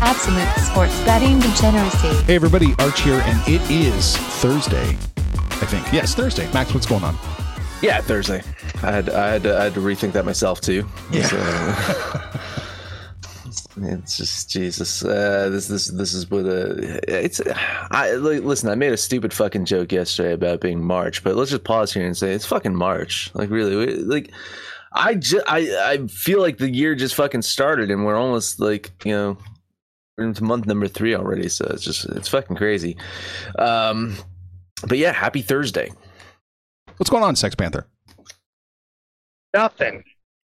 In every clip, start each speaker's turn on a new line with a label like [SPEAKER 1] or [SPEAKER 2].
[SPEAKER 1] Absolute sports betting degeneracy.
[SPEAKER 2] Hey everybody, Arch here, and it is Thursday. I think. Yes, Thursday. Max, what's going on?
[SPEAKER 3] Yeah, Thursday. I had I had to, I had to rethink that myself too.
[SPEAKER 2] Yeah.
[SPEAKER 3] So, it's just Jesus. Uh, this this this is what uh, it's. I listen. I made a stupid fucking joke yesterday about being March, but let's just pause here and say it's fucking March. Like really, we- like I just I I feel like the year just fucking started and we're almost like you know we're into month number three already. So it's just it's fucking crazy. Um, but yeah, happy Thursday.
[SPEAKER 2] What's going on, Sex Panther?
[SPEAKER 4] nothing.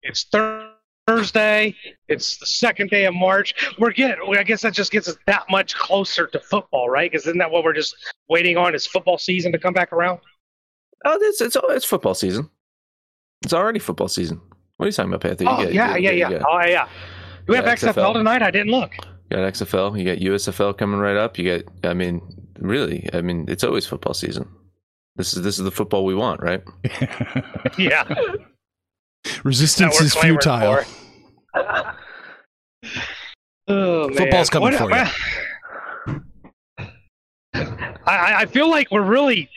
[SPEAKER 4] It's Thur- Thursday. It's the second day of March. We're getting. I guess that just gets us that much closer to football, right? Because isn't that what we're just waiting on? Is football season to come back around?
[SPEAKER 3] Oh, it's it's it's football season. It's already football season. What are you talking about, Panther? You
[SPEAKER 4] oh
[SPEAKER 3] got-
[SPEAKER 4] yeah,
[SPEAKER 3] you
[SPEAKER 4] yeah,
[SPEAKER 3] got-
[SPEAKER 4] yeah.
[SPEAKER 3] You got,
[SPEAKER 4] Oh yeah. Do we have XFL,
[SPEAKER 3] XFL.
[SPEAKER 4] tonight? I didn't look.
[SPEAKER 3] You got XFL. You got USFL coming right up. You got. I mean, really. I mean, it's always football season. This is this is the football we want, right?
[SPEAKER 4] Yeah.
[SPEAKER 2] Resistance is futile.
[SPEAKER 4] for. oh, man.
[SPEAKER 2] Football's coming
[SPEAKER 4] What-
[SPEAKER 2] for you.
[SPEAKER 4] I, I I feel like we're really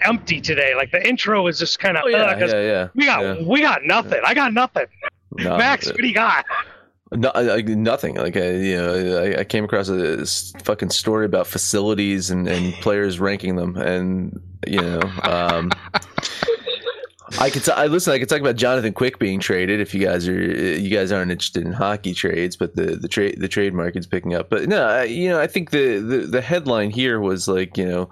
[SPEAKER 4] empty today. Like the intro is just kind of.
[SPEAKER 3] Oh yeah, yeah, yeah.
[SPEAKER 4] We got
[SPEAKER 3] yeah.
[SPEAKER 4] we got nothing. I got nothing.
[SPEAKER 3] No,
[SPEAKER 4] Max,
[SPEAKER 3] uh,
[SPEAKER 4] what do you got?
[SPEAKER 3] No, like nothing. Like I, you know, I, I came across a fucking story about facilities and, and players ranking them, and you know, um, I could. T- I listen. I could talk about Jonathan Quick being traded if you guys are you guys aren't interested in hockey trades, but the the trade the trade market's picking up. But no, I, you know, I think the, the the headline here was like you know,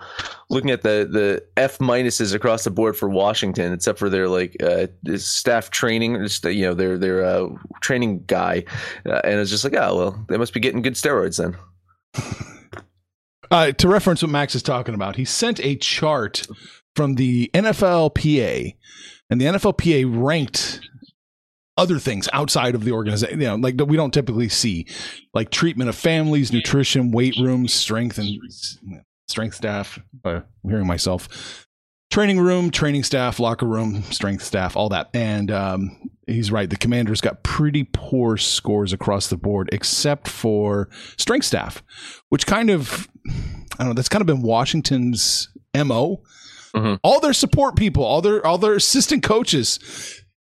[SPEAKER 3] looking at the the F minuses across the board for Washington, except for their like uh, staff training, you know, their their uh, training guy, uh, and it's just like, oh well, they must be getting good steroids then.
[SPEAKER 2] Uh, to reference what Max is talking about, he sent a chart from the NFLPA, and the NFLPA ranked other things outside of the organization, you know, like we don't typically see, like treatment of families, nutrition, weight rooms, strength and strength staff. I'm hearing myself. Training room, training staff, locker room, strength staff, all that. And um, he's right. The commanders got pretty poor scores across the board, except for strength staff, which kind of, I don't know, that's kind of been Washington's MO.
[SPEAKER 3] Mhm.
[SPEAKER 2] All their support people, all their all their assistant coaches,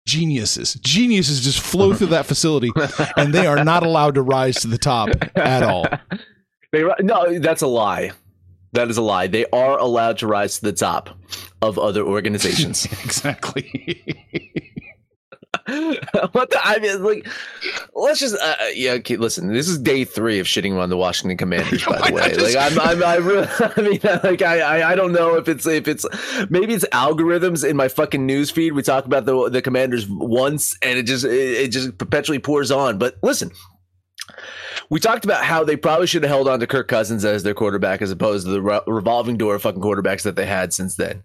[SPEAKER 2] geniuses, geniuses just flow through that facility, and they are not allowed to rise to the top at all.
[SPEAKER 3] They no, that's a lie. That is a lie. They are allowed to rise to the top of other organizations.
[SPEAKER 2] exactly.
[SPEAKER 3] what the? I mean, like, let's just, uh, yeah. Okay, listen. This is day three of shitting on the Washington Commanders. By the way,
[SPEAKER 2] just-
[SPEAKER 3] like, I'm, I'm, I, really, I mean, like, I, I, I don't know if it's, if it's, maybe it's algorithms in my fucking news feed. We talk about the the Commanders once, and it just, it, it just perpetually pours on. But listen. We talked about how they probably should have held on to Kirk Cousins as their quarterback as opposed to the re- revolving door of fucking quarterbacks that they had since then.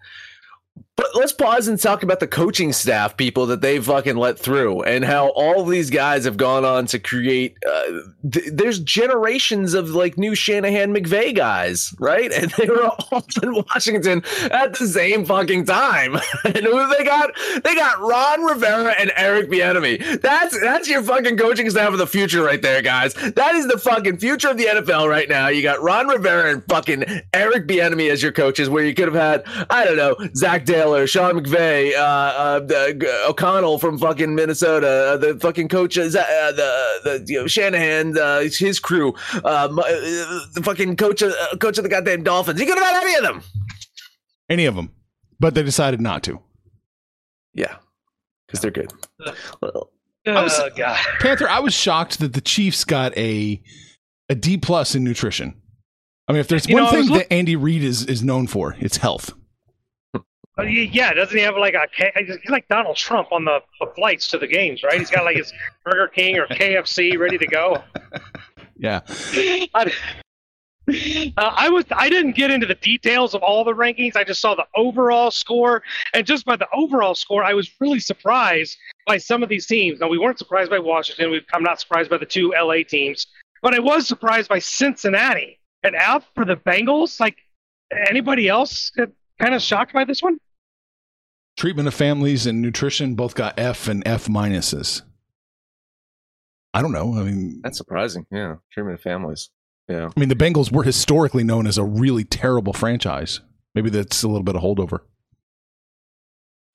[SPEAKER 3] But let's pause and talk about the coaching staff people that they fucking let through and how all these guys have gone on to create. Uh, th- there's generations of like new Shanahan McVay guys, right? And they were all in Washington at the same fucking time. and who they got? They got Ron Rivera and Eric Bieniemy. That's that's your fucking coaching staff of the future right there, guys. That is the fucking future of the NFL right now. You got Ron Rivera and fucking Eric Bieniemy as your coaches, where you could have had I don't know Zach Taylor, Sean McVay, uh, uh, the- O'Connell from fucking Minnesota, uh, the fucking coach, uh, uh, the the you know, Shanahan, uh, his crew, uh, the fucking coach of uh, coach of the goddamn Dolphins. He could have had any of them.
[SPEAKER 2] Any of them, but they decided not to.
[SPEAKER 3] Yeah, because they're good. Well,
[SPEAKER 2] I was-
[SPEAKER 4] oh god.
[SPEAKER 2] Panther, I was shocked that the Chiefs got a a D plus in nutrition. I mean, if there's
[SPEAKER 4] You
[SPEAKER 2] one
[SPEAKER 4] know,
[SPEAKER 2] thing
[SPEAKER 4] look-
[SPEAKER 2] that Andy Reid is is known for, it's health.
[SPEAKER 4] Uh, Yeah, doesn't he have like a K- he's like Donald Trump on the, the flights to the games, right? He's got like his Burger King or KFC ready to go.
[SPEAKER 2] Yeah.
[SPEAKER 4] I, uh, I was I didn't get into the details of all the rankings. I just saw the overall score, and just by the overall score, I was really surprised by some of these teams. Now we weren't surprised by Washington. We, I'm not surprised by the two LA teams, but I was surprised by Cincinnati and out for the Bengals. Like anybody else, kind of shocked by this one.
[SPEAKER 2] Treatment of families and nutrition both got F and F minuses. I don't know. I mean,
[SPEAKER 3] That's surprising. Yeah, treatment of families. Yeah.
[SPEAKER 2] I mean, the Bengals were historically known as a really terrible franchise. Maybe that's a little bit of holdover.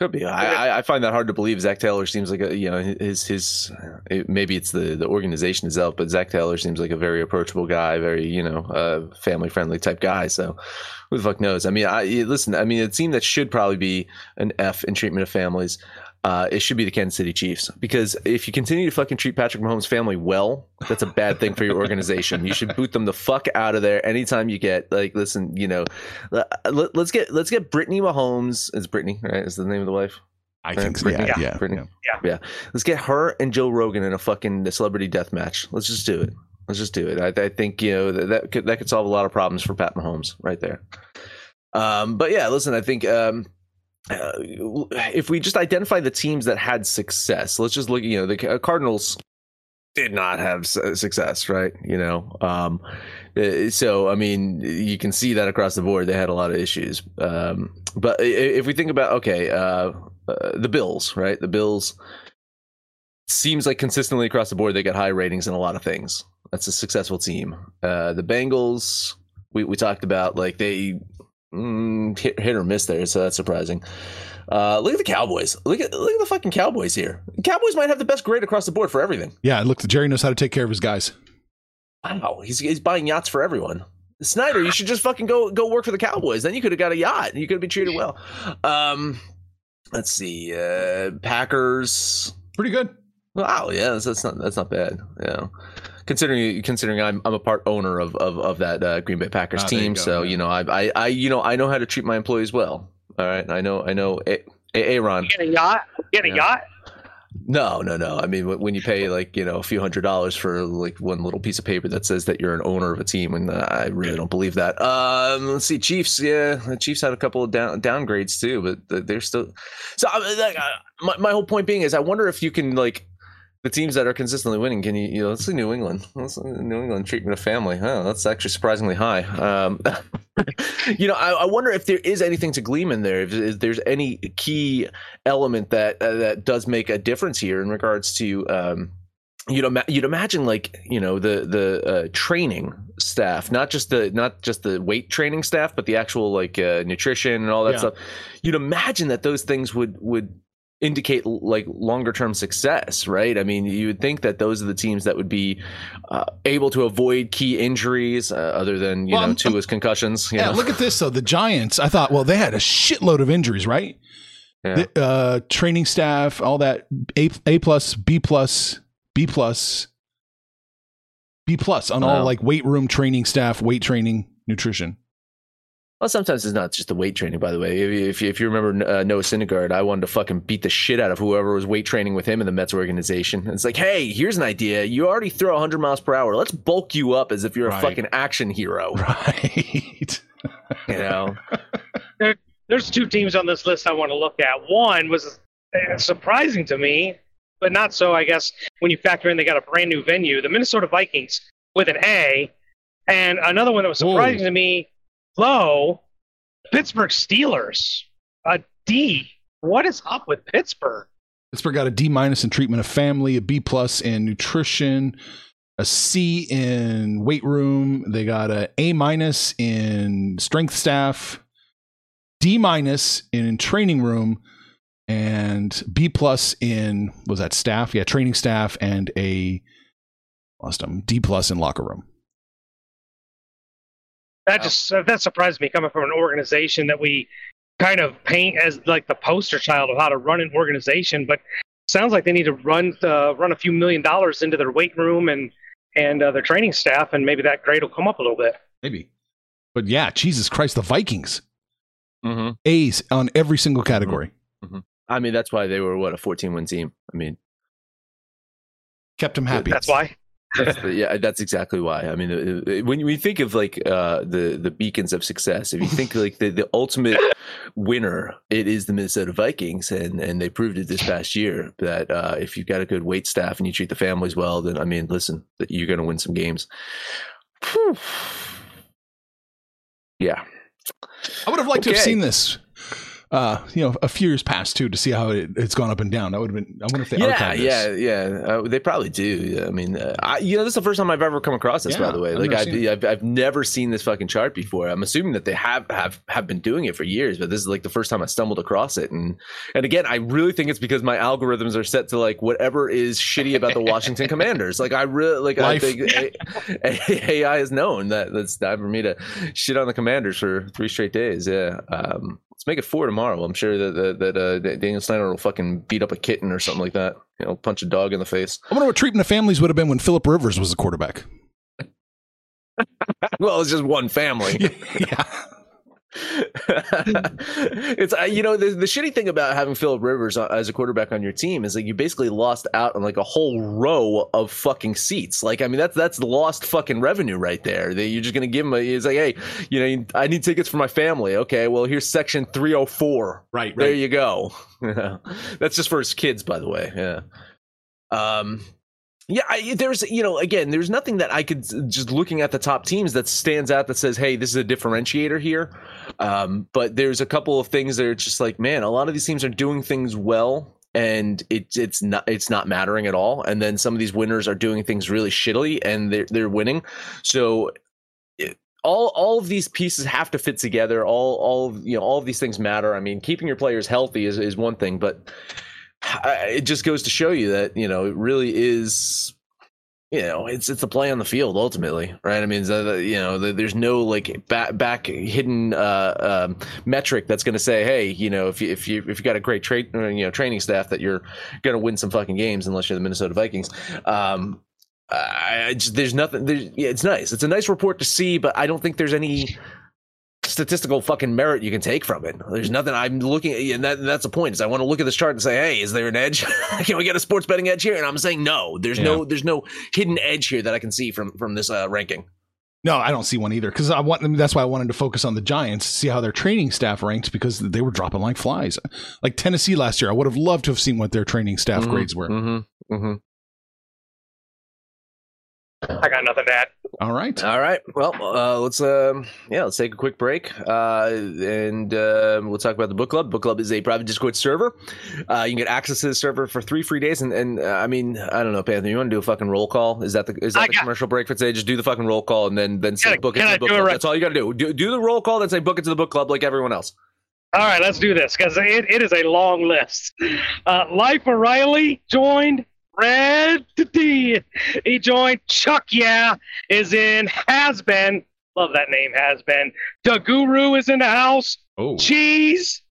[SPEAKER 3] Could be. I, I- I find that hard to believe. Zach Taylor seems like a you know his his it, maybe it's the the organization itself, but Zach Taylor seems like a very approachable guy, very you know uh, family friendly type guy. So who the fuck knows? I mean, I listen. I mean, a team that should probably be an F in treatment of families. Uh, it should be the Kansas City Chiefs because if you continue to fucking treat Patrick Mahomes' family well, that's a bad thing for your organization. You should boot them the fuck out of there anytime you get like. Listen, you know, let, us get let's get Brittany Mahomes. Is Brittany right? Is the name of the wife?
[SPEAKER 2] I
[SPEAKER 3] Right,
[SPEAKER 2] think so.
[SPEAKER 3] Brittany-
[SPEAKER 2] Yeah,
[SPEAKER 3] yeah,
[SPEAKER 2] yeah, yeah.
[SPEAKER 3] Let's get her and Joe Rogan in a fucking celebrity death match. Let's just do it. Let's just do it. I, I think you know that that could, that could solve a lot of problems for Pat Mahomes right there. Um, but yeah, listen, I think um, uh, if we just identify the teams that had success, let's just look. You know, the Cardinals did not have success, right? You know, um, uh, so I mean, you can see that across the board. They had a lot of issues. Um, but if we think about okay, uh, uh, the Bills, right? The Bills seems like consistently across the board they get high ratings in a lot of things. That's a successful team. Uh, the Bengals, we we talked about like they mm, hit, hit or miss there, so that's surprising. Uh, look at the Cowboys. Look at look at the fucking Cowboys here. Cowboys might have the best grade across the board for everything.
[SPEAKER 2] Yeah, look, Jerry knows how to take care of his guys.
[SPEAKER 3] Wow, he's he's buying yachts for everyone. Snyder, you should just fucking go go work for the Cowboys. Then you could have got a yacht. You could have been treated well. Um, let's see, uh, Packers.
[SPEAKER 2] Pretty good.
[SPEAKER 3] Wow, yeah, that's, that's not that's not bad. Yeah, considering considering I'm I'm a part owner of of, of that uh, Green Bay Packers
[SPEAKER 2] Ah, there you
[SPEAKER 3] team,
[SPEAKER 2] go,
[SPEAKER 3] so
[SPEAKER 2] yeah.
[SPEAKER 3] you know I, I I you know I know how to treat my employees well. All right, I know I know. A- A- Aaron,
[SPEAKER 4] You get a yacht? You get a
[SPEAKER 3] Yeah.
[SPEAKER 4] yacht?
[SPEAKER 3] no, no, no. I mean, when you pay like you know a few hundred dollars for like one little piece of paper that says that you're an owner of a team, and uh, I really don't believe that. Um, let's see, Chiefs. Yeah, the Chiefs had a couple of down downgrades too, but they're still. So I like, uh, my my whole point being is, I wonder if you can like the teams that are consistently winning. Can you? You know, let's see New England. Let's see New England treatment of family. Oh, that's actually surprisingly high. Um, you know, I, I wonder if there is anything to gleam in there. If, if there's any key element that uh, that does make a difference here in regards to um, you'd ima- you'd imagine like you know the the uh, training staff, not just the not just the weight training staff, but the actual like uh, nutrition and all that
[SPEAKER 2] Yeah.
[SPEAKER 3] stuff. You'd imagine that those things would would indicate like longer term success, right? I mean, you would think that those are the teams that would be uh, able to avoid key injuries, uh, other than you
[SPEAKER 2] Well,
[SPEAKER 3] know
[SPEAKER 2] I'm-
[SPEAKER 3] concussions. You
[SPEAKER 2] Yeah,
[SPEAKER 3] know?
[SPEAKER 2] look at this though. The Giants. I thought, well, they had a shitload of injuries, right?
[SPEAKER 3] Yeah.
[SPEAKER 2] The, uh, training staff, all that. A A plus, B plus, B plus, B plus on all like weight room training staff, weight training, nutrition.
[SPEAKER 3] Well, sometimes it's not just the weight training. By the way, if you, if you, if you remember uh, Noah Syndergaard, I wanted to fucking beat the shit out of whoever was weight training with him in the Mets organization. It's like, hey, here's an idea. You already throw 100 miles per hour. Let's bulk you up as if you're
[SPEAKER 2] Right.
[SPEAKER 3] a fucking action hero.
[SPEAKER 2] Right.
[SPEAKER 3] You know?
[SPEAKER 4] There's two teams on this list I want to look at. One was uh, surprising to me, but not so, I guess, when you factor in they got a brand new venue, the Minnesota Vikings with an A. And another one that was surprising
[SPEAKER 2] Whoa.
[SPEAKER 4] to me, low, Pittsburgh Steelers, a D. What is up with Pittsburgh?
[SPEAKER 2] Pittsburgh got a D minus in treatment of family, a B plus in nutrition, a C in weight room. They got a A minus in strength staff, D minus in training room, and B plus in was that staff? Yeah, training staff, and a lost them D plus in locker room.
[SPEAKER 4] That just that surprised me coming from an organization that we kind of paint as like the poster child of how to run an organization, but sounds like they need to run uh, run a few million dollars into their weight room and and uh, their training staff, and maybe that grade will come up a little bit.
[SPEAKER 2] Maybe, but yeah, Jesus Christ, the Vikings
[SPEAKER 3] Mm-hmm.
[SPEAKER 2] A's on every single category.
[SPEAKER 3] I mean, that's why they were, what, a 14 win team. I mean,
[SPEAKER 2] Kept them happy.
[SPEAKER 4] That's why.
[SPEAKER 3] That's the, yeah, that's exactly why. I mean, when we think of like uh, the the beacons of success, if you think like the, the ultimate winner, it is the Minnesota Vikings, and and they proved it this past year that uh, if you've got a good wait staff and you treat the families well, then I mean, listen, that you're going to win some games. Whew. Yeah,
[SPEAKER 2] I would have liked to have seen this uh, you know, a few years past too to see how it, it's gone up and down. That would have been. I wonder if they
[SPEAKER 3] yeah, yeah, yeah. Uh, they probably do. I mean, uh, I, you know, this is the first time I've ever come across this.
[SPEAKER 2] Yeah,
[SPEAKER 3] by the way,
[SPEAKER 2] I've
[SPEAKER 3] like I've. I've, I've never seen this fucking chart before. I'm assuming that they have have have been doing it for years, but this is like the first time I stumbled across it. And and again, I really think it's because my algorithms are set to like whatever is shitty about the Washington Commanders. Like I really like
[SPEAKER 2] Life.
[SPEAKER 3] I think A- AI has known that that's time for me to shit on the Commanders for three straight days. Yeah. Um, let's make it four tomorrow. I'm sure that that, that uh, Daniel Snyder will fucking beat up a kitten or something like that. You know, punch a dog in the face.
[SPEAKER 2] I wonder what treatment of families would have been when Philip Rivers was the quarterback.
[SPEAKER 3] Well, it's just one family.
[SPEAKER 2] yeah.
[SPEAKER 3] it's uh, you know the, the shitty thing about having Philip Rivers uh, as a quarterback on your team is like you basically lost out on like a whole row of fucking seats. Like I mean that's that's lost fucking revenue right there. That you're just gonna give him. A, it's like hey, you know I need tickets for my family. Okay, well here's section 304.
[SPEAKER 2] Right.
[SPEAKER 3] There you go. That's just for his kids, by the way. Yeah. Um. Yeah, I, there's you know again, there's nothing that I could just looking at the top teams that stands out that says, hey, this is a differentiator here. Um, but there's a couple of things that are just like, man, a lot of these teams are doing things well, and it, it's not it's not mattering at all. And then some of these winners are doing things really shittily, and they're they're winning. So it, all all of these pieces have to fit together. All all of, you know all of these things matter. I mean, keeping your players healthy is is one thing, but it just goes to show you that you know it really is you know it's it's a play on the field ultimately right? I mean you know there's no like back back hidden uh um, metric that's going to say hey you know if you if you if you got a great trade you know training staff that you're going to win some fucking games unless you're the minnesota vikings. Um I, I just, there's nothing there's, yeah, it's nice. It's a nice report to see but i don't think there's any statistical fucking merit you can take from it. There's nothing I'm looking at, and, that, and that's the point. Is I want to look at this chart and say, hey, is there an edge? can we get a sports betting edge here? And I'm saying no. There's no there's no hidden edge here that I can see from from this uh, ranking.
[SPEAKER 2] No, I don't see one either because I want. I mean, that's why I wanted to focus on the Giants, see how their training staff ranked because they were dropping like flies. Like Tennessee last year, I would have loved to have seen what their training staff
[SPEAKER 3] Mhm,
[SPEAKER 2] grades were.
[SPEAKER 3] Mm-hmm. Mm-hmm.
[SPEAKER 4] I got nothing to add.
[SPEAKER 2] All right.
[SPEAKER 3] All right. Well, uh, let's um, yeah, let's take a quick break, uh, and um we'll talk about the book club. Book club is a private Discord server. Uh, you can get access to the server for three free days, and and uh, I mean, I don't know, Panther, you want to do a fucking roll call? Is that the is that
[SPEAKER 4] I
[SPEAKER 3] the
[SPEAKER 4] got-
[SPEAKER 3] commercial break for today? Just do the fucking roll call, and then then say book it
[SPEAKER 4] can
[SPEAKER 3] to
[SPEAKER 4] I
[SPEAKER 3] the book
[SPEAKER 4] do it
[SPEAKER 3] club.
[SPEAKER 4] right-
[SPEAKER 3] That's all you got to do. do. Do the roll call, then say book it to the book club, like everyone else.
[SPEAKER 4] All right, let's do this because it, it is a long list. Uh, Life O'Reilly joined Red D. He joined Chuck Yeah is in Has Been. Love that name, Has Been. The Guru is in the house.
[SPEAKER 2] Oh,
[SPEAKER 4] Cheese.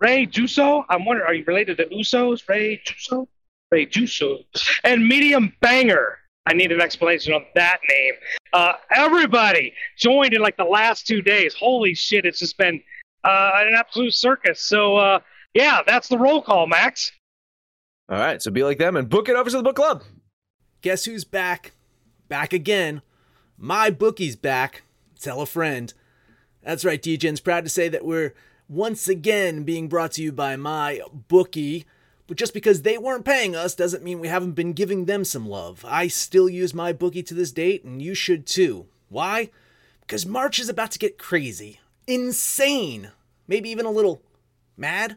[SPEAKER 4] Ray Juso. I'm wondering, are you related to Usos? Ray Juso? Ray Juso. And Medium Banger. I need an explanation on that name. Uh, everybody joined in like the last two days. Holy shit, it's just been uh, an absolute circus. So, uh, yeah, that's the roll call, Max.
[SPEAKER 3] All right, so be like them and book it over to the book club.
[SPEAKER 5] Guess who's back? Back again. My bookie's back. Tell a friend. That's right, DJ's proud to say that we're once again being brought to you by my bookie. But just because they weren't paying us doesn't mean we haven't been giving them some love. I still use MyBookie to this date, and you should too. Why? Because March is about to get crazy, insane, maybe even a little mad.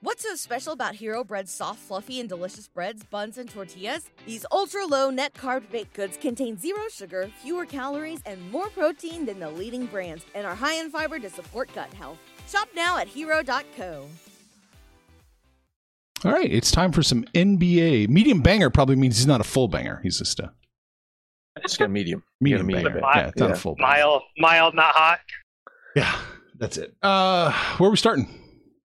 [SPEAKER 6] What's so special about Hero Bread's soft, fluffy, and delicious breads, buns, and tortillas? These ultra low net carb baked goods contain zero sugar, fewer calories, and more protein than the leading brands, and are high in fiber to support gut health. Shop now at hero.co.
[SPEAKER 2] all right. It's time for some NBA. Medium banger probably means he's not a full banger. He's just a
[SPEAKER 3] Just got medium.
[SPEAKER 2] Medium,
[SPEAKER 3] medium
[SPEAKER 2] banger.
[SPEAKER 3] bang.
[SPEAKER 2] Yeah, it's not
[SPEAKER 3] Yeah.
[SPEAKER 2] a full. bang.
[SPEAKER 4] Mild, mild, not hot.
[SPEAKER 2] Yeah, that's it. Uh, where are we starting?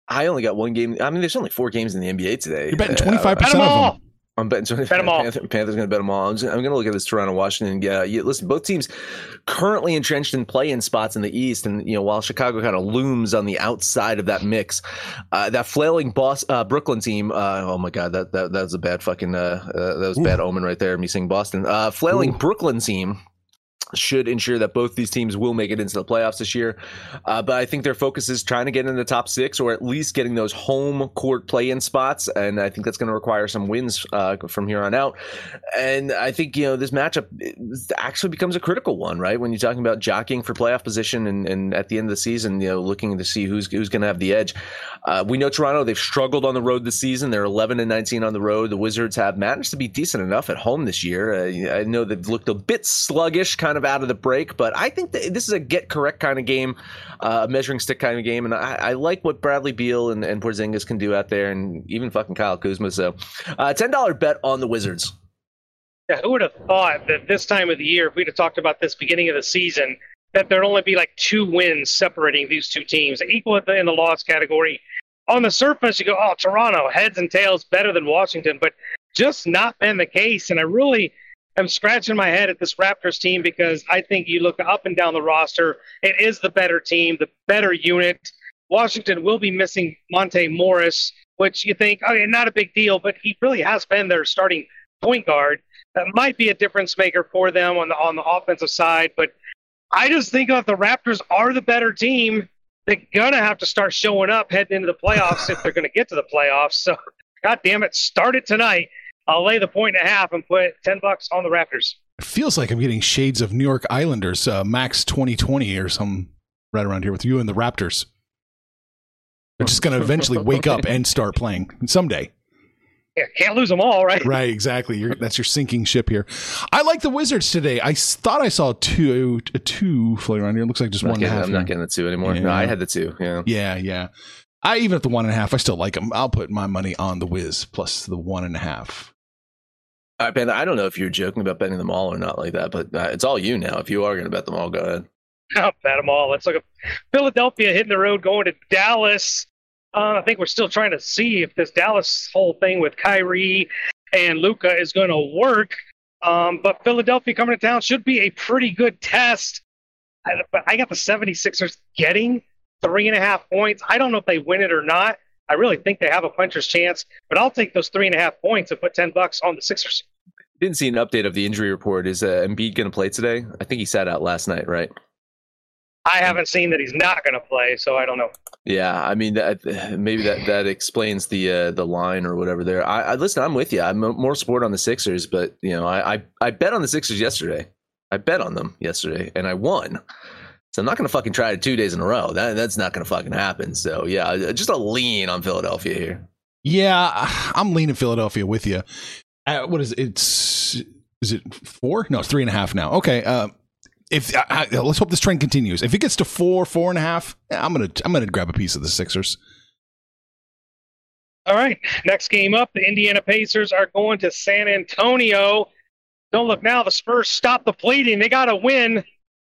[SPEAKER 3] I only got one game. I mean, there's only four games in the NBA today.
[SPEAKER 2] You're betting
[SPEAKER 3] Uh,
[SPEAKER 2] twenty five
[SPEAKER 4] Bet
[SPEAKER 2] percent
[SPEAKER 4] them
[SPEAKER 2] of them.
[SPEAKER 3] I'm betting 20,
[SPEAKER 4] Bet 'em all.
[SPEAKER 3] Panther, Panthers going to bet them all. I'm, just, I'm going to look at this Toronto Washington. Yeah, you, listen, both teams currently entrenched in play-in spots in the East, and you know while Chicago kind of looms on the outside of that mix, uh, that flailing boss uh, Brooklyn team. Uh, oh my God, that that that was a bad fucking uh, uh, that was bad omen right there. Me saying Boston. Uh, flailing Brooklyn team should ensure that both these teams will make it into the playoffs this year. Uh, but I think their focus is trying to get in the top six or at least getting those home court play in spots. And I think that's going to require some wins uh, from here on out. And I think, you know, this matchup actually becomes a critical one, right? When you're talking about jockeying for playoff position and, and at the end of the season, you know, looking to see who's, who's going to have the edge. Uh, we know Toronto, they've struggled on the road this season. They're 11 and 19 on the road. The Wizards have managed to be decent enough at home this year. Uh, I know they've looked a bit sluggish kind of out of the break, but I think this is a get correct kind of game, uh, a measuring stick kind of game. And I, I like what Bradley Beal and, and Porzingis can do out there and even fucking Kyle Kuzma. So uh, $10 bet on the Wizards.
[SPEAKER 4] Yeah, who would have thought that this time of the year, if we'd have talked about this beginning of the season, that there'd only be like two wins separating these two teams, equal in the loss category. On the surface, you go, oh, Toronto, heads and tails better than Washington, but just not been the case. And I really am scratching my head at this Raptors team because I think you look up and down the roster, it is the better team, the better unit. Washington will be missing Monte Morris, which you think, okay, not a big deal, but he really has been their starting point guard that might be a difference maker for them on the on the offensive side. But I just think that the Raptors are the better team. They're gonna have to start showing up heading into the playoffs if they're gonna get to the playoffs. So, God damn it, start it tonight. I'll lay the point and a half and put ten bucks on the Raptors.
[SPEAKER 2] It feels like I'm getting shades of New York Islanders, uh, Max 2020 or some right around here with you and the Raptors. They're just going to eventually wake up and start playing someday.
[SPEAKER 4] Yeah, can't lose them all, right?
[SPEAKER 2] Right, exactly. You're, that's your sinking ship here. I like the Wizards today. I thought I saw two, a two floating around here. It looks like just
[SPEAKER 3] I'm
[SPEAKER 2] one
[SPEAKER 3] not,
[SPEAKER 2] and a
[SPEAKER 3] getting,
[SPEAKER 2] half.
[SPEAKER 3] I'm not getting the two anymore.
[SPEAKER 2] Yeah.
[SPEAKER 3] No, I had the two. Yeah.
[SPEAKER 2] Yeah, yeah. I even at the one and a half, I still like them. I'll put my money on the Wiz plus the one and a half.
[SPEAKER 3] All right, Ben, I don't know if you're joking about betting them all or not like that, but uh, it's all you now. If you are going to bet them all, go ahead.
[SPEAKER 4] I'll bet them all. Let's look at Philadelphia hitting the road, going to Dallas. Uh, I think we're still trying to see if this Dallas whole thing with Kyrie and Luka is going to work. Um, but Philadelphia coming to town should be a pretty good test. I, but I got the 76ers getting three and a half points. I don't know if they win it or not. I really think they have a puncher's chance, but I'll take those three and a half points and put 10 bucks on the Sixers.
[SPEAKER 3] Didn't see an update of the injury report. Is uh, Embiid going to play today? I think he sat out last night, right?
[SPEAKER 4] I haven't seen that he's not going to play, so I don't know.
[SPEAKER 3] Yeah, I mean that maybe that that explains the uh, the line or whatever there. I, I listen. I'm with you. I'm more sport on the Sixers, but you know, I, I I bet on the Sixers yesterday. I bet on them yesterday, and I won. So I'm not going to fucking try it two days in a row. That that's not going to fucking happen. So yeah, just a lean on Philadelphia here.
[SPEAKER 2] Yeah, I'm leaning Philadelphia with you. Uh, what is it? It's is it four? No, it's three and a half now. Okay. Uh, if I, I, let's hope this trend continues. If it gets to four, four and a half, I'm gonna I'm gonna grab a piece of the Sixers.
[SPEAKER 4] All right, next game up, the Indiana Pacers are going to San Antonio. Don't look now, the Spurs stop the bleeding. They got to win,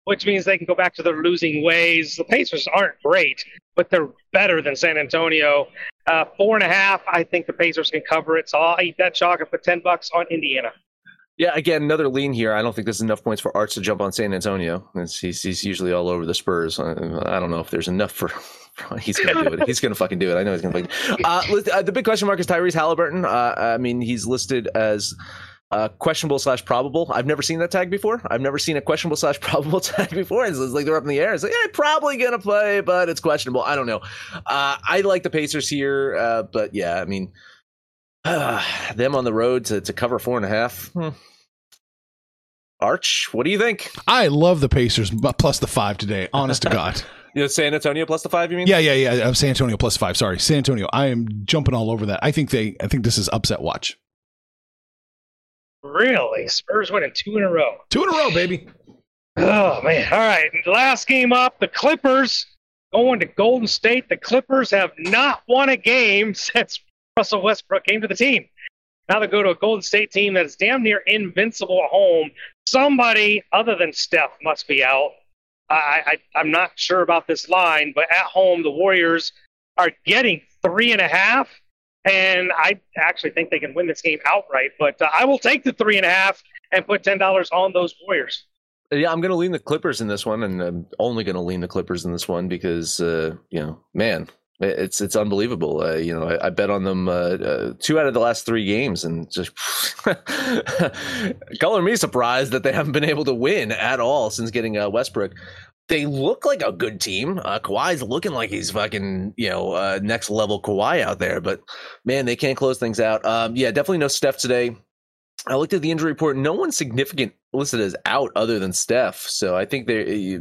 [SPEAKER 4] which means they can go back to their losing ways. The Pacers aren't great, but they're better than San Antonio. Uh, four and a half, I think the Pacers can cover it, so I'll eat that chalk and put 10 bucks on Indiana.
[SPEAKER 3] Yeah, again, another lean here. I don't think there's enough points for Arts to jump on San Antonio. He's, he's usually all over the Spurs. I, I don't know if there's enough for. He's gonna do it. He's gonna fucking do it. I know he's gonna. Fucking, uh, uh, the big question mark is Tyrese Halliburton. Uh, I mean, he's listed as uh, questionable slash probable. I've never seen that tag before. I've never seen a questionable slash probable tag before. It's, it's like they're up in the air. It's like, yeah, probably gonna play, but it's questionable. I don't know. Uh, I like the Pacers here, uh, but yeah, I mean, them on the road to, to cover four and a half. Hmm. Arch, what do you think?
[SPEAKER 2] I love the Pacers plus the five today. Honest to God.
[SPEAKER 3] You know, San Antonio plus the five, you mean?
[SPEAKER 2] Yeah, yeah, yeah. San Antonio plus five. Sorry, San Antonio. I am jumping all over that. I think they. I think this is upset watch.
[SPEAKER 4] Really? Spurs winning two in a row.
[SPEAKER 2] Two in a row, baby.
[SPEAKER 4] Oh man! All right, last game up, the Clippers going to Golden State. The Clippers have not won a game since Russell Westbrook came to the team. Now they go to a Golden State team that is damn near invincible at home. somebody other than Steph must be out. I, I I'm not sure about this line, but at home the Warriors are getting three and a half, and I actually think they can win this game outright. But uh, I will take the three and a half and put ten dollars on those Warriors.
[SPEAKER 3] Yeah, I'm going to lean the Clippers in this one, and I'm only going to lean the Clippers in this one because, uh, you know, man, it's it's unbelievable. Uh, you know, I, I, bet on them uh, uh, two out of the last three games, and just color me surprised that they haven't been able to win at all since getting uh, Westbrook. They look like a good team. Uh, Kawhi's looking like he's fucking, you know, uh, next level Kawhi out there, but man, they can't close things out. Um, yeah, definitely no Steph today. I looked at the injury report. No one significant listed as out other than Steph. So I think they,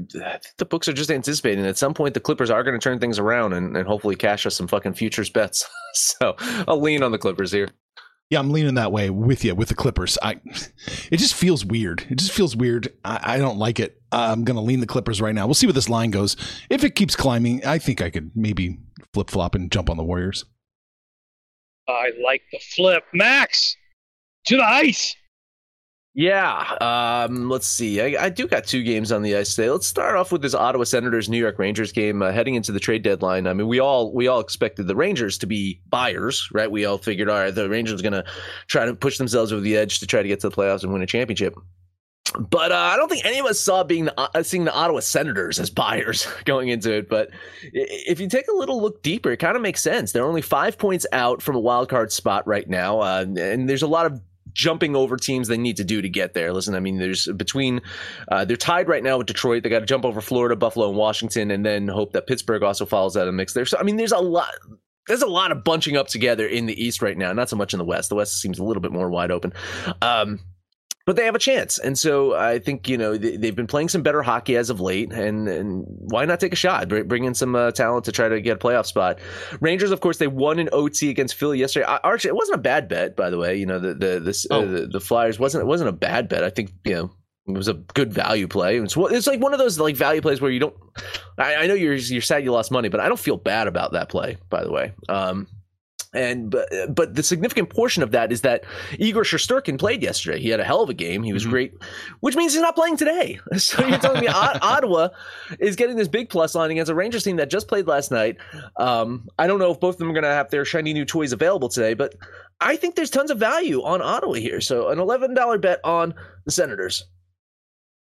[SPEAKER 3] the books are just anticipating at some point the Clippers are going to turn things around and, and hopefully cash us some fucking futures bets. so I'll lean on the Clippers here.
[SPEAKER 2] Yeah, I'm leaning that way with you with the Clippers. I, it just feels weird. It just feels weird. I, I don't like it. I'm going to lean the Clippers right now. We'll see where this line goes. If it keeps climbing, I think I could maybe flip flop and jump on the Warriors.
[SPEAKER 4] I like the flip, Max to the ice.
[SPEAKER 3] Yeah, um, let's see. I, I, do got two games on the ice today. Let's start off with this Ottawa Senators New York Rangers game uh, heading into the trade deadline. I mean, we all we all expected the Rangers to be buyers, right? We all figured, all right, the Rangers going to try to push themselves over the edge to try to get to the playoffs and win a championship. But uh, I don't think any of us saw being the, uh, seeing the Ottawa Senators as buyers going into it. But if you take a little look deeper, it kind of makes sense. They're only five points out from a wild card spot right now, uh, and there's a lot of jumping over teams they need to do to get there. Listen, I mean, there's between uh, they're tied right now with Detroit. They got to jump over Florida, Buffalo, and Washington, and then hope that Pittsburgh also follows out of the mix there. So I mean, there's a lot. There's a lot of bunching up together in the East right now, not so much in the West. The West seems a little bit more wide open. Um, but they have a chance. And so I think, you know, they, have been playing some better hockey as of late. And, and why not take a shot? Bring in some uh, talent to try to get a playoff spot. Rangers, of course, they won in OT against Philly yesterday. Archie, it wasn't a bad bet, by the way. You know, the the the, uh, oh. uh, the, the Flyers wasn't it wasn't a bad bet. I think, you know, it was a good value play. It's, it's like one of those like value plays where you don't. I, I know you're you're sad you lost money, but I don't feel bad about that play. By the way, um, and but but the significant portion of that is that Igor Shesterkin played yesterday. He had a hell of a game. He was mm-hmm. great, which means he's not playing today. So you're telling me Ottawa is getting this big plus line against a Rangers team that just played last night. Um, I don't know if both of them are going to have their shiny new toys available today, but I think there's tons of value on Ottawa here. So an eleven dollar bet on the Senators.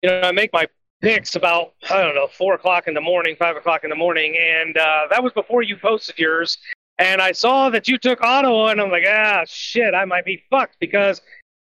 [SPEAKER 4] You know, I make my picks about I don't know four o'clock in the morning, five o'clock in the morning, and uh, that was before you posted yours and I saw that you took Ottawa, and I'm like, ah, shit, I might be fucked because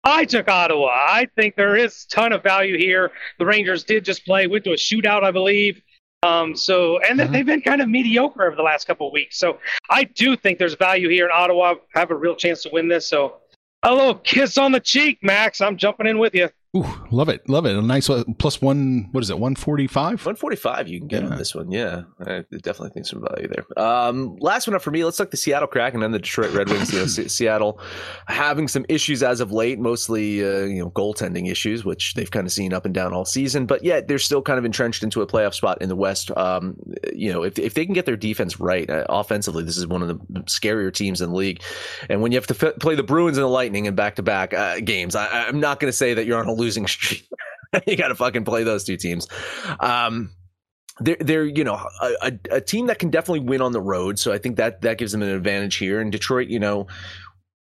[SPEAKER 4] I took Ottawa. I think there is a ton of value here. The Rangers did just play, went to a shootout, I believe. Um, so, and uh-huh. they've been kind of mediocre over the last couple of weeks. So, I do think there's value here in Ottawa. Have a real chance to win this. So, a little kiss on the cheek, Max. I'm jumping in with you.
[SPEAKER 2] Ooh, love it, love it. A nice uh, plus one. What is it? One forty five.
[SPEAKER 3] One forty five. You can get yeah. on this one. Yeah, I definitely think some value there. Um, last one up for me. Let's talk the Seattle Kraken and then the Detroit Red Wings. you know, Seattle having some issues as of late, mostly uh, you know goaltending issues, which they've kind of seen up and down all season. But yet they're still kind of entrenched into a playoff spot in the West. Um, you know, if if they can get their defense right uh, offensively, this is one of the scarier teams in the league. And when you have to f- play the Bruins and the Lightning in back to back games, I, I'm not going to say that you're on a losing streak. you got to fucking play those two teams. Um, they're they're you know a, a, team that can definitely win on the road, so I think that that gives them an advantage here. And Detroit, you know,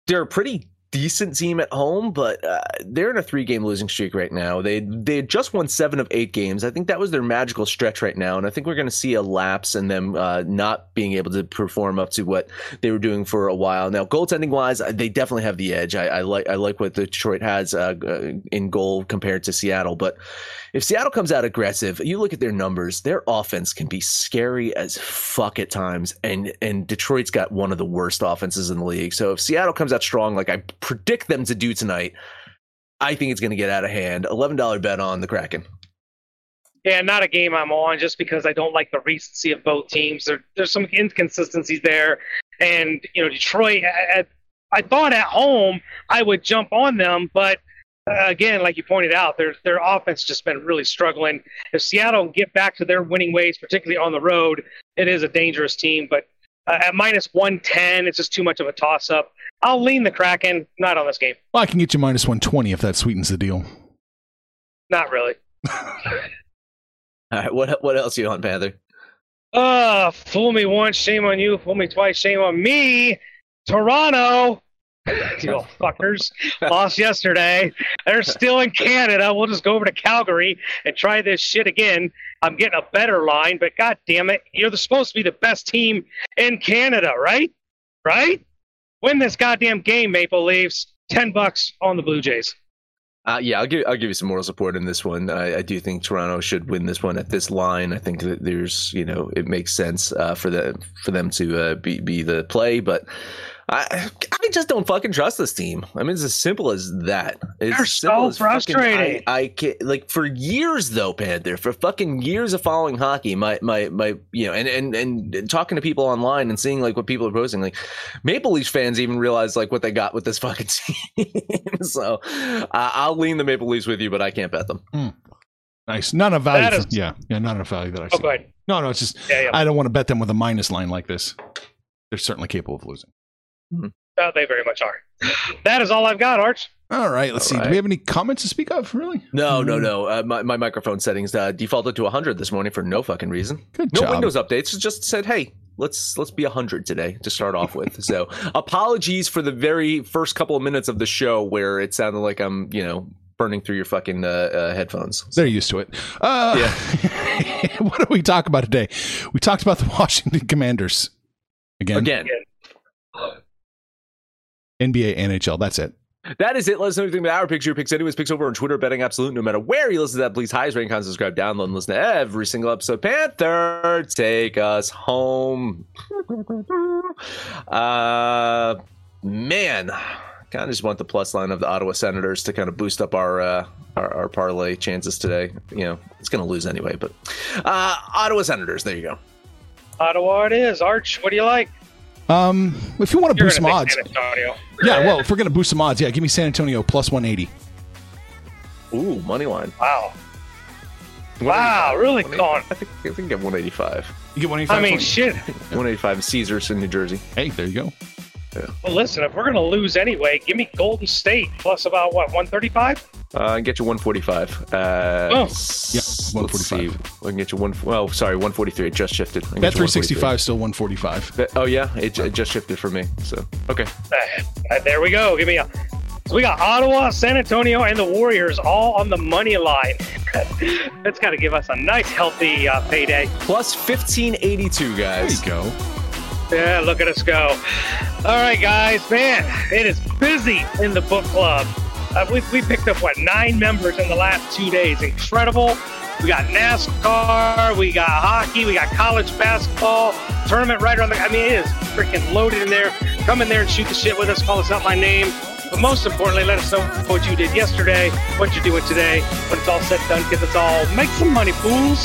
[SPEAKER 3] they're a pretty decent team at home, but uh, they're in a three game losing streak right now. They they just won seven of eight games. I think that was their magical stretch right now, and I think we're going to see a lapse in them uh, not being able to perform up to what they were doing for a while. Now, goaltending wise, they definitely have the edge. I, I like I like what Detroit has uh, uh in goal compared to Seattle, but if Seattle comes out aggressive, you look at their numbers, their offense can be scary as fuck at times. And and Detroit's got one of the worst offenses in the league. So if Seattle comes out strong, like I predict them to do tonight, I think it's going to get out of hand. $11 bet on the Kraken.
[SPEAKER 4] Yeah, not a game I'm on just because I don't like the recency of both teams. There, there's some inconsistencies there. And, you know, Detroit, I, I thought at home I would jump on them, but again, like you pointed out, their their offense just been really struggling. If Seattle can get back to their winning ways, particularly on the road, it is a dangerous team. But uh, at minus one ten, it's just too much of a toss up. I'll lean the Kraken, not on this game.
[SPEAKER 2] Well, I can get you minus one twenty if that sweetens the deal.
[SPEAKER 4] Not really.
[SPEAKER 3] All right, what what else you on, Panther?
[SPEAKER 4] Uh, fool me once, shame on you. Fool me twice, shame on me. Toronto. you fuckers lost yesterday. They're still in Canada. We'll just go over to Calgary and try this shit again. I'm getting a better line, but god damn it, you're the, supposed to be the best team in Canada, right? Right? Win this goddamn game, Maple Leafs. Ten bucks on the Blue Jays.
[SPEAKER 3] Uh, yeah, I'll give I'll give you some moral support in this one. I, I do think Toronto should win this one at this line. I think that there's you know it makes sense uh, for the for them to uh, be be the play, but I I just don't fucking trust this team. I mean, it's as simple as that. It's
[SPEAKER 4] They're so
[SPEAKER 3] as fucking-
[SPEAKER 4] frustrating.
[SPEAKER 3] I, I can't, like for years though, Panther. For fucking years of following hockey, my my my you know, and and and talking to people online and seeing like what people are posting, like Maple Leafs fans even realize like what they got with this fucking team. so uh, I'll lean the Maple Leafs with you, but I can't bet them.
[SPEAKER 2] Nice. Not enough value.
[SPEAKER 4] That
[SPEAKER 2] for-
[SPEAKER 4] is-
[SPEAKER 2] yeah, yeah, not enough value that I've
[SPEAKER 4] Oh, go ahead.
[SPEAKER 2] No, no, it's just
[SPEAKER 4] Yeah, yeah.
[SPEAKER 2] I don't want to bet them with a minus line like this. They're certainly capable of losing.
[SPEAKER 4] Uh, they very much are. That is all I've got, Arch.
[SPEAKER 2] All right, let's
[SPEAKER 3] All
[SPEAKER 2] see. Do we have any comments to speak of? Really?
[SPEAKER 3] No, no,
[SPEAKER 2] Mm,
[SPEAKER 3] no. Uh, my, my microphone settings uh, defaulted to 100 this morning for no fucking reason.
[SPEAKER 2] Good
[SPEAKER 3] No
[SPEAKER 2] job.
[SPEAKER 3] Windows updates. Just said, "Hey, let's let's be 100 today to start off with." So, apologies for the very first couple of minutes of the show where it sounded like I'm, you know, burning through your fucking uh, uh, headphones.
[SPEAKER 2] They're used to it. Uh, what do we talk about today? We talked about the Washington Commanders again.
[SPEAKER 3] Again,
[SPEAKER 2] NBA, NHL. That's it.
[SPEAKER 3] that is it. Let us know anything about our picks, your picks, anyways. Picks over on Twitter, betting absolute. No matter where you listen to that, please highest rating, comment, subscribe, download, and listen to every single episode. Panther, take us home. Uh, man, kind of just want the plus line of the Ottawa Senators to kind of boost up our uh, our, our parlay chances today. You know, it's going to lose anyway, but uh, Ottawa Senators. There you go.
[SPEAKER 4] Ottawa it is. Arch, what do you like?
[SPEAKER 2] Um, if you want to boost some
[SPEAKER 4] gonna
[SPEAKER 2] odds,
[SPEAKER 4] San
[SPEAKER 2] yeah. Well, if we're gonna boost some odds, yeah, give me San Antonio plus one eighty.
[SPEAKER 3] Ooh, money line.
[SPEAKER 4] Wow. Wow, really
[SPEAKER 3] 185.
[SPEAKER 4] calling.
[SPEAKER 3] I think I think get 185.
[SPEAKER 2] You get one eighty five.
[SPEAKER 4] I
[SPEAKER 2] five.
[SPEAKER 4] mean, shit.
[SPEAKER 3] 185 Caesars in New Jersey.
[SPEAKER 2] hey, there you go.
[SPEAKER 4] Well, listen, if we're going to lose anyway, give me Golden State plus about what, 135?
[SPEAKER 3] Uh, I can get you 145. Uh,
[SPEAKER 4] Oh.
[SPEAKER 3] s-
[SPEAKER 2] Yeah,
[SPEAKER 3] Let's see.
[SPEAKER 2] 145.
[SPEAKER 3] I can get you one. Well, sorry, 143. It just shifted. I can
[SPEAKER 2] Bet
[SPEAKER 3] get you
[SPEAKER 2] three sixty
[SPEAKER 3] 143.
[SPEAKER 2] five, still one forty five.
[SPEAKER 3] That- Oh yeah, it, it just shifted for me. So okay.
[SPEAKER 4] Uh, there we go. Give me a. So we got Ottawa, San Antonio, and the Warriors all on the money line. That's got to give us a nice, healthy uh, payday.
[SPEAKER 3] Plus 1582, guys.
[SPEAKER 2] There
[SPEAKER 3] guys.
[SPEAKER 2] you go.
[SPEAKER 4] Yeah, look at us go. All right, guys, man, it is busy in the book club. Uh, we, we picked up, what, nine members in the last two days. Incredible. We got NASCAR, we got hockey, we got college basketball, tournament right around the. I mean, it is freaking loaded in there. Come in there and shoot the shit with us. Call us out by name. But most importantly, let us know what you did yesterday, what you're doing today. When it's all said and done, kids, it's all make some money, fools.